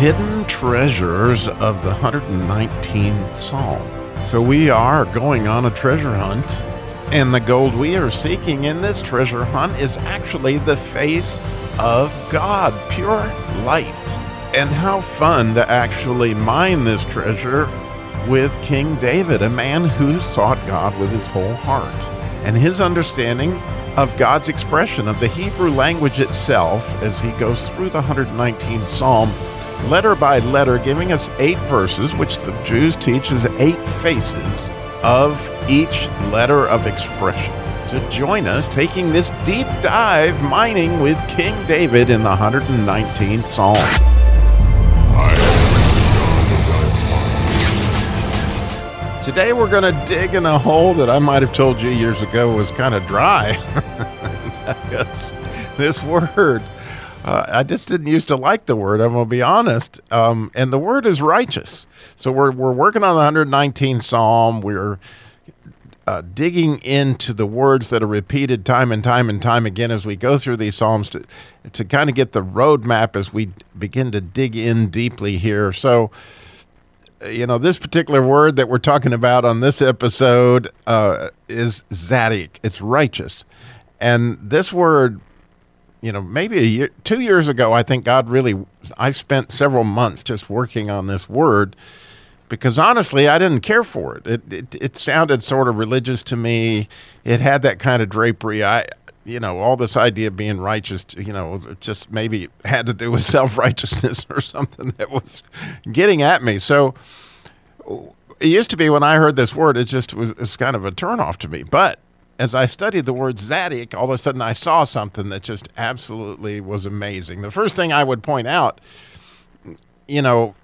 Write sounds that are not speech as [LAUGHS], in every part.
hidden treasures of the 119th Psalm. So we are going on a treasure hunt, and the gold we are seeking in this treasure hunt is actually the face of God, pure light. And how fun to actually mine this treasure with King David, a man who sought God with his whole heart. And his understanding of God's expression of the Hebrew language itself as he goes through the 119th Psalm, letter by letter, giving us eight verses, which the Jews teach as eight faces of each letter of expression. So join us taking this deep dive mining with King David in the 119th Psalm. Today we're going to dig in a hole that I might have told you years ago was kind of dry. [LAUGHS] this word, uh, I just didn't used to like the word. I'm to be honest. Um, and the word is righteous. So we're we're working on the 119th Psalm. We're uh, digging into the words that are repeated time and time and time again as we go through these psalms to to kind of get the roadmap as we begin to dig in deeply here. So you know, this particular word that we're talking about on this episode uh, is zaddik. It's righteous. And this word, you know, maybe a year, two years ago, I think God really, I spent several months just working on this word because honestly, I didn't care for it. It, it, it sounded sort of religious to me. It had that kind of drapery. I, you know, all this idea of being righteous, you know, just maybe had to do with [LAUGHS] self righteousness or something that was getting at me. So it used to be when I heard this word, it just was, was kind of a turnoff to me. But as I studied the word zaddik, all of a sudden I saw something that just absolutely was amazing. The first thing I would point out, you know,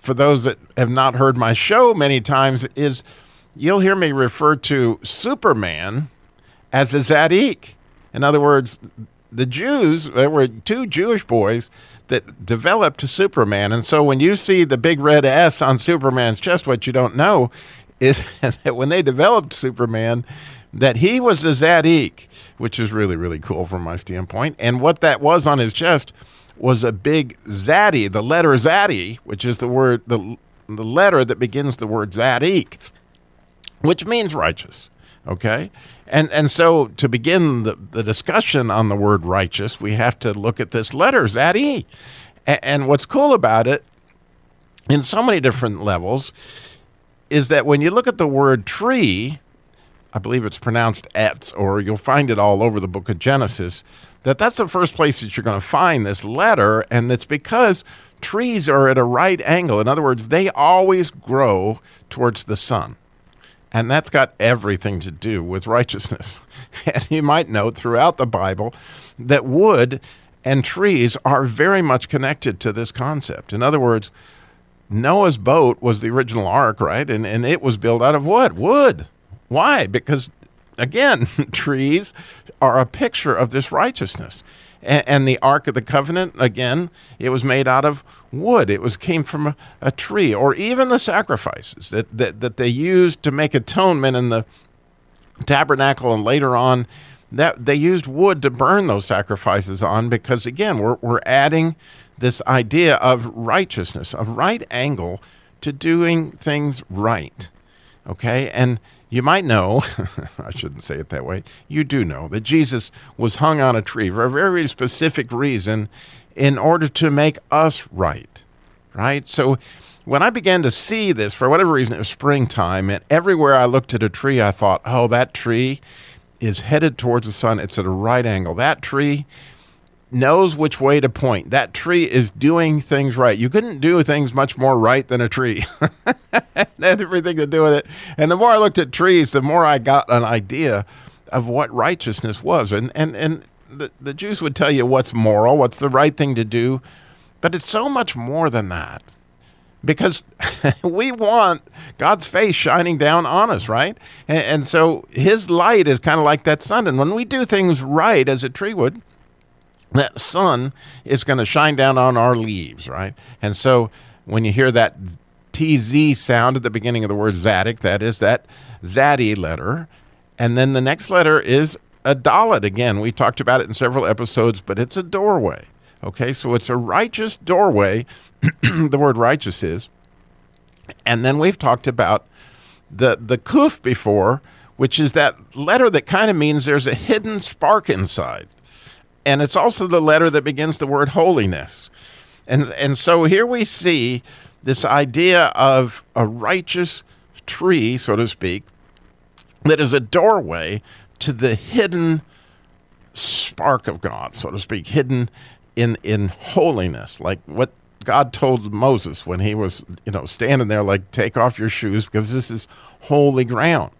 for those that have not heard my show many times, is you'll hear me refer to Superman as a zaddik. In other words, the Jews, there were two Jewish boys that developed Superman. And so when you see the big red S on Superman's chest, what you don't know is [LAUGHS] that when they developed Superman, that he was a Zaddik, which is really, really cool from my standpoint. And what that was on his chest was a big Zaddy, the letter Zaddy, which is the word, the, the letter that begins the word Zaddik, which means righteous. Okay? And, and so to begin the, the discussion on the word righteous, we have to look at this letter, Zaddy. And, and what's cool about it, in so many different levels, is that when you look at the word tree, I believe it's pronounced etz, or you'll find it all over the book of Genesis, that that's the first place that you're going to find this letter, and it's because trees are at a right angle. In other words, they always grow towards the sun. And that's got everything to do with righteousness. [LAUGHS] And you might note throughout the Bible that wood and trees are very much connected to this concept. In other words, Noah's boat was the original ark, right? And, and it was built out of wood. Wood. Why? Because, again, [LAUGHS] trees are a picture of this righteousness and, and, the Ark of the Covenant again, it was made out of wood. It was came from a, a tree, or even the sacrifices that, that that they used to make atonement in the tabernacle, and later on, that they used wood to burn those sacrifices on, because again, we're we're adding this idea of righteousness, a right angle to doing things right. Okay, and you might know, [LAUGHS] I shouldn't say it that way, you do know that Jesus was hung on a tree for a very specific reason in order to make us right. Right? So when I began to see this, for whatever reason, it was springtime, and everywhere I looked at a tree, I thought, oh, that tree is headed towards the sun. It's at a right angle. That tree knows which way to point. That tree is doing things right. You couldn't do things much more right than a tree. [LAUGHS] [LAUGHS] had everything to do with it. And the more I looked at trees, the more I got an idea of what righteousness was. And and and the, the Jews would tell you what's moral, what's the right thing to do, but it's so much more than that. Because [LAUGHS] we want God's face shining down on us, right? And, and so His light is kind of like that sun. And when we do things right, as a tree would, that sun is going to shine down on our leaves, right? And so when you hear that TZ sound at the beginning of the word Zaddik, that is that Zaddy letter. And then the next letter is a Dalet. Again, we talked about it in several episodes, but it's a doorway. Okay, so it's a righteous doorway. [CLEARS THROAT] the word righteous is. And then we've talked about the the kuf before, which is that letter that kind of means there's a hidden spark inside. And it's also the letter that begins the word holiness. And and so here we see this idea of a righteous tree, so to speak, that is a doorway to the hidden spark of God, so to speak, hidden in in holiness, like what God told Moses when he was, you know, standing there, like, take off your shoes because this is holy ground.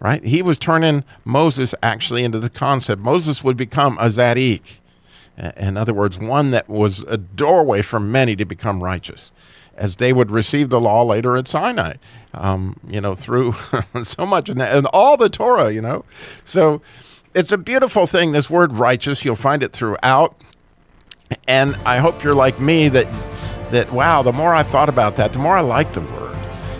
Right? He was turning Moses actually into the concept. Moses would become a Zaddik. In other words, one that was a doorway for many to become righteous, as they would receive the law later at Sinai, um, you know, through [LAUGHS] so much and all the Torah, you know. So it's a beautiful thing, this word righteous. You'll find it throughout and I hope you're like me that that wow, the more I've thought about that, the more I like the word,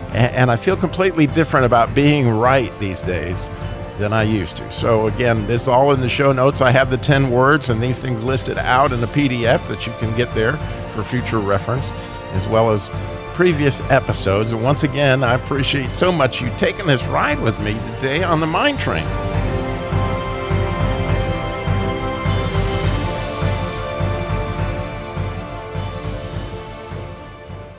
and, and I feel completely different about being right these days than I used to. So again, this is all in the show notes. I have the 10 words and these things listed out in the PDF that you can get there for future reference, as well as previous episodes. And once again, I appreciate so much you taking this ride with me today on the Mind Train.